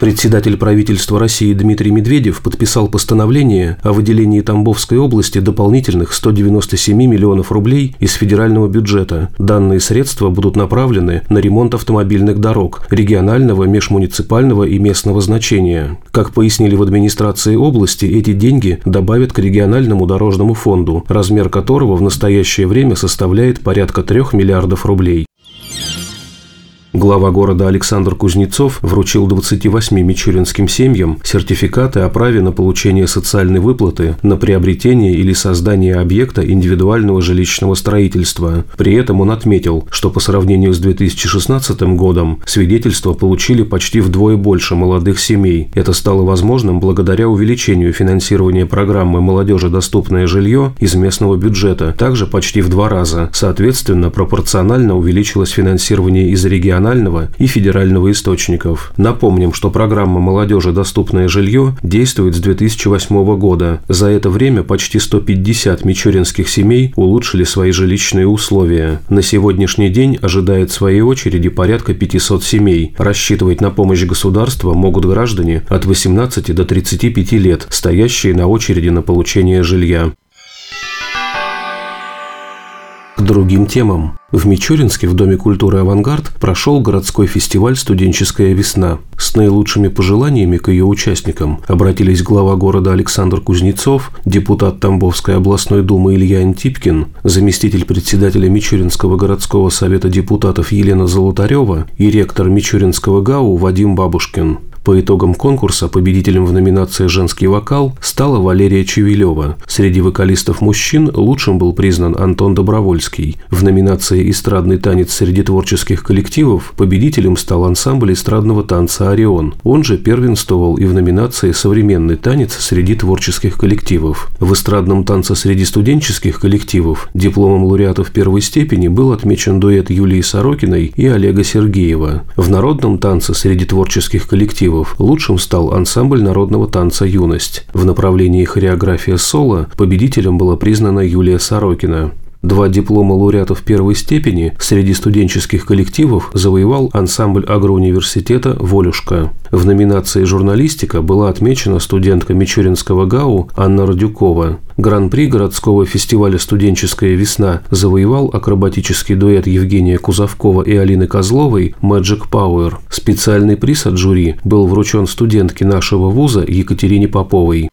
Председатель правительства России Дмитрий Медведев подписал постановление о выделении Тамбовской области дополнительных 197 миллионов рублей из федерального бюджета. Данные средства будут направлены на ремонт автомобильных дорог регионального, межмуниципального и местного значения. Как пояснили в администрации области, эти деньги добавят к региональному дорожному фонду, размер которого в настоящее время составляет порядка 3 миллиардов рублей. Глава города Александр Кузнецов вручил 28 мичуринским семьям сертификаты о праве на получение социальной выплаты на приобретение или создание объекта индивидуального жилищного строительства. При этом он отметил, что по сравнению с 2016 годом свидетельства получили почти вдвое больше молодых семей. Это стало возможным благодаря увеличению финансирования программы «Молодежи доступное жилье» из местного бюджета, также почти в два раза. Соответственно, пропорционально увеличилось финансирование из региона регионального и федерального источников. Напомним, что программа «Молодежи. Доступное жилье» действует с 2008 года. За это время почти 150 мичуринских семей улучшили свои жилищные условия. На сегодняшний день ожидает своей очереди порядка 500 семей. Рассчитывать на помощь государства могут граждане от 18 до 35 лет, стоящие на очереди на получение жилья. К другим темам. В Мичуринске в Доме культуры «Авангард» прошел городской фестиваль «Студенческая весна». С наилучшими пожеланиями к ее участникам обратились глава города Александр Кузнецов, депутат Тамбовской областной думы Илья Антипкин, заместитель председателя Мичуринского городского совета депутатов Елена Золотарева и ректор Мичуринского ГАУ Вадим Бабушкин. По итогам конкурса победителем в номинации «Женский вокал» стала Валерия Чевелева. Среди вокалистов мужчин лучшим был признан Антон Добровольский. В номинации «Эстрадный танец среди творческих коллективов» победителем стал ансамбль эстрадного танца «Орион». Он же первенствовал и в номинации «Современный танец среди творческих коллективов». В эстрадном танце среди студенческих коллективов дипломом лауреатов первой степени был отмечен дуэт Юлии Сорокиной и Олега Сергеева. В народном танце среди творческих коллективов коллективов лучшим стал ансамбль народного танца «Юность». В направлении хореография соло победителем была признана Юлия Сорокина. Два диплома лауреатов первой степени среди студенческих коллективов завоевал ансамбль агроуниверситета «Волюшка». В номинации «Журналистика» была отмечена студентка Мичуринского ГАУ Анна Радюкова. Гран-при городского фестиваля «Студенческая весна» завоевал акробатический дуэт Евгения Кузовкова и Алины Козловой «Magic Power». Специальный приз от жюри был вручен студентке нашего вуза Екатерине Поповой.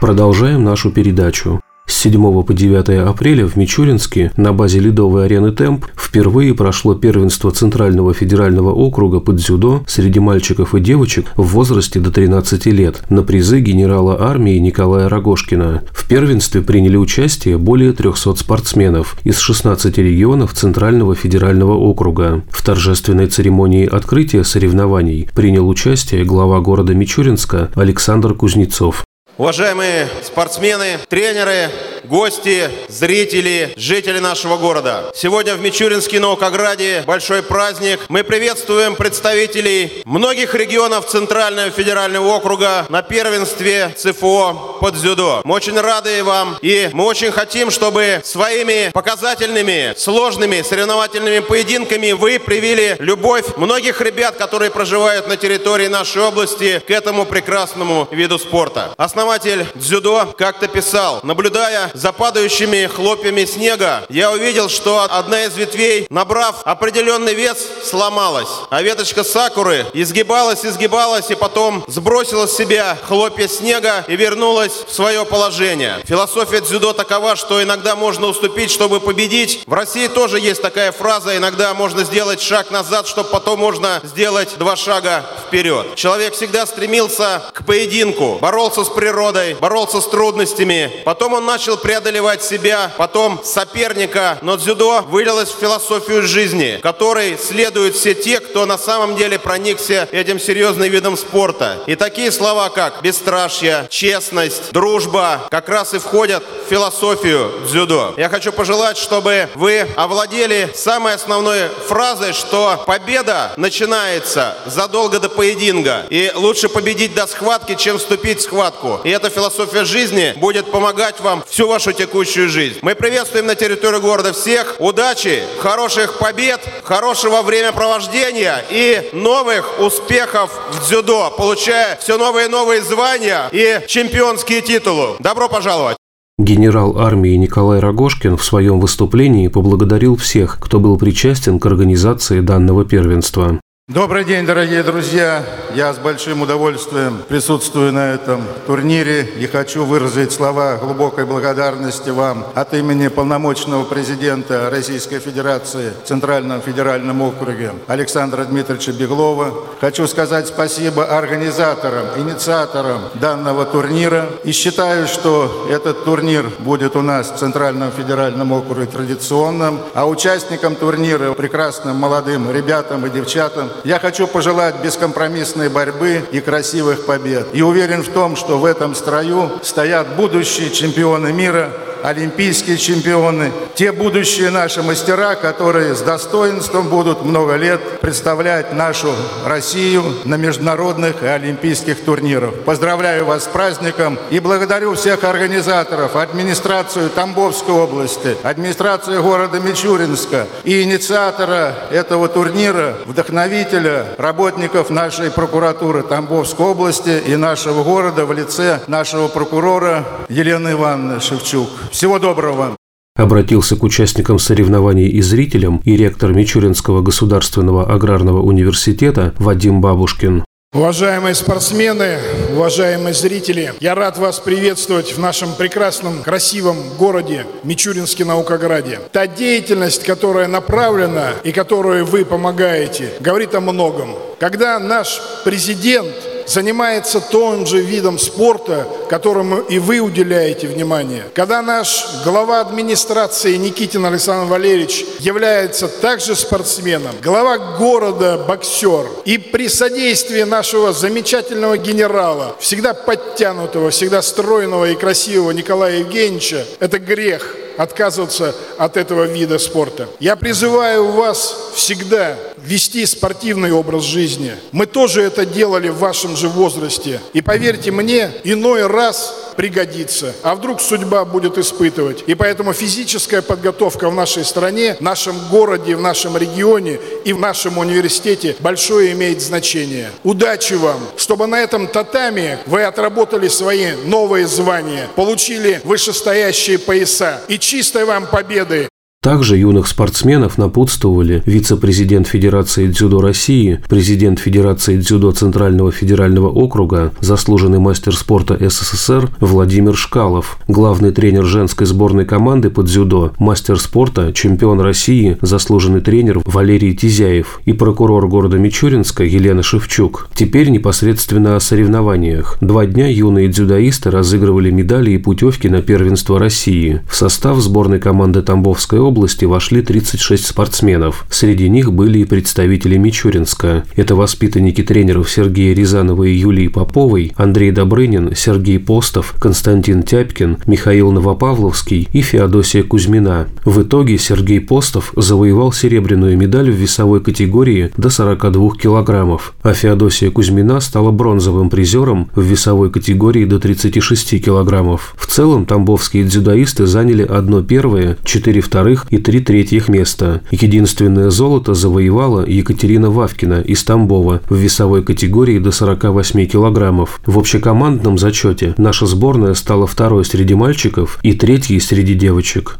Продолжаем нашу передачу. С 7 по 9 апреля в Мичуринске на базе ледовой арены «Темп» впервые прошло первенство Центрального федерального округа под дзюдо среди мальчиков и девочек в возрасте до 13 лет на призы генерала армии Николая Рогошкина. В первенстве приняли участие более 300 спортсменов из 16 регионов Центрального федерального округа. В торжественной церемонии открытия соревнований принял участие глава города Мичуринска Александр Кузнецов. Уважаемые спортсмены, тренеры, гости, зрители, жители нашего города. Сегодня в Мичуринске Наукограде большой праздник. Мы приветствуем представителей многих регионов Центрального федерального округа на первенстве ЦФО под дзюдо. Мы очень рады вам и мы очень хотим, чтобы своими показательными, сложными соревновательными поединками вы привили любовь многих ребят, которые проживают на территории нашей области к этому прекрасному виду спорта. Основатель дзюдо как-то писал, наблюдая за падающими хлопьями снега, я увидел, что одна из ветвей, набрав определенный вес, сломалась, а веточка сакуры изгибалась, изгибалась и потом сбросила с себя хлопья снега и вернулась в свое положение. Философия дзюдо такова, что иногда можно уступить, чтобы победить. В России тоже есть такая фраза, иногда можно сделать шаг назад, чтобы потом можно сделать два шага вперед. Человек всегда стремился к поединку, боролся с природой, боролся с трудностями. Потом он начал преодолевать себя, потом соперника. Но дзюдо вылилось в философию жизни, которой следуют все те, кто на самом деле проникся этим серьезным видом спорта. И такие слова, как бесстрашие, честность, дружба, как раз и входят в философию дзюдо. Я хочу пожелать, чтобы вы овладели самой основной фразой, что победа начинается задолго до поединка. И лучше победить до схватки, чем вступить в схватку. И эта философия жизни будет помогать вам всю всю вашу текущую жизнь. Мы приветствуем на территории города всех. Удачи, хороших побед, хорошего времяпровождения и новых успехов в дзюдо, получая все новые и новые звания и чемпионские титулы. Добро пожаловать! Генерал армии Николай Рогошкин в своем выступлении поблагодарил всех, кто был причастен к организации данного первенства. Добрый день, дорогие друзья! Я с большим удовольствием присутствую на этом турнире и хочу выразить слова глубокой благодарности вам от имени полномочного президента Российской Федерации в Центральном федеральном округе Александра Дмитриевича Беглова. Хочу сказать спасибо организаторам, инициаторам данного турнира и считаю, что этот турнир будет у нас в Центральном федеральном округе традиционным, а участникам турнира, прекрасным молодым ребятам и девчатам, я хочу пожелать бескомпромиссной борьбы и красивых побед. И уверен в том, что в этом строю стоят будущие чемпионы мира – олимпийские чемпионы, те будущие наши мастера, которые с достоинством будут много лет представлять нашу Россию на международных и олимпийских турнирах. Поздравляю вас с праздником и благодарю всех организаторов, администрацию Тамбовской области, администрацию города Мичуринска и инициатора этого турнира, вдохновителя, работников нашей прокуратуры Тамбовской области и нашего города в лице нашего прокурора Елены Ивановны Шевчук. Всего доброго вам. Обратился к участникам соревнований и зрителям и ректор Мичуринского государственного аграрного университета Вадим Бабушкин. Уважаемые спортсмены, уважаемые зрители, я рад вас приветствовать в нашем прекрасном, красивом городе Мичуринске Наукограде. Та деятельность, которая направлена и которую вы помогаете, говорит о многом. Когда наш президент занимается том же видом спорта, которому и вы уделяете внимание. Когда наш глава администрации Никитин Александр Валерьевич является также спортсменом, глава города боксер, и при содействии нашего замечательного генерала, всегда подтянутого, всегда стройного и красивого Николая Евгеньевича, это грех отказываться от этого вида спорта. Я призываю вас всегда вести спортивный образ жизни. Мы тоже это делали в вашем же возрасте. И поверьте мне, иной раз пригодится. А вдруг судьба будет испытывать. И поэтому физическая подготовка в нашей стране, в нашем городе, в нашем регионе и в нашем университете большое имеет значение. Удачи вам, чтобы на этом татами вы отработали свои новые звания, получили вышестоящие пояса и чистой вам победы. Также юных спортсменов напутствовали вице-президент Федерации дзюдо России, президент Федерации дзюдо Центрального федерального округа, заслуженный мастер спорта СССР Владимир Шкалов, главный тренер женской сборной команды по дзюдо, мастер спорта, чемпион России, заслуженный тренер Валерий Тизяев и прокурор города Мичуринска Елена Шевчук. Теперь непосредственно о соревнованиях. Два дня юные дзюдоисты разыгрывали медали и путевки на первенство России. В состав сборной команды Тамбовской области вошли 36 спортсменов. Среди них были и представители Мичуринска. Это воспитанники тренеров Сергея Рязанова и Юлии Поповой, Андрей Добрынин, Сергей Постов, Константин Тяпкин, Михаил Новопавловский и Феодосия Кузьмина. В итоге Сергей Постов завоевал серебряную медаль в весовой категории до 42 килограммов, а Феодосия Кузьмина стала бронзовым призером в весовой категории до 36 килограммов. В целом тамбовские дзюдоисты заняли одно первое, четыре вторых вторых и три третьих места. Единственное золото завоевала Екатерина Вавкина из Тамбова в весовой категории до 48 килограммов. В общекомандном зачете наша сборная стала второй среди мальчиков и третьей среди девочек.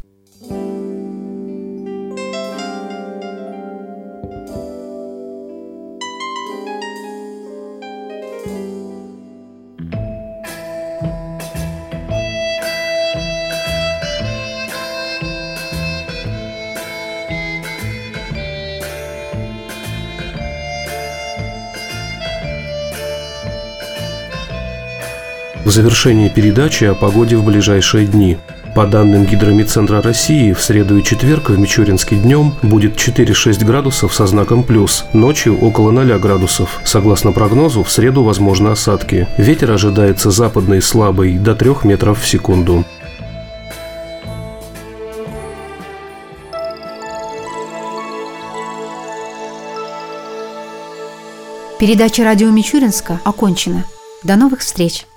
В завершении передачи о погоде в ближайшие дни. По данным Гидромедцентра России, в среду и четверг в Мичуринске днем будет 4-6 градусов со знаком плюс, ночью около 0 градусов. Согласно прогнозу, в среду возможны осадки. Ветер ожидается западный слабый до 3 метров в секунду. Передача радио Мичуринска окончена. До новых встреч!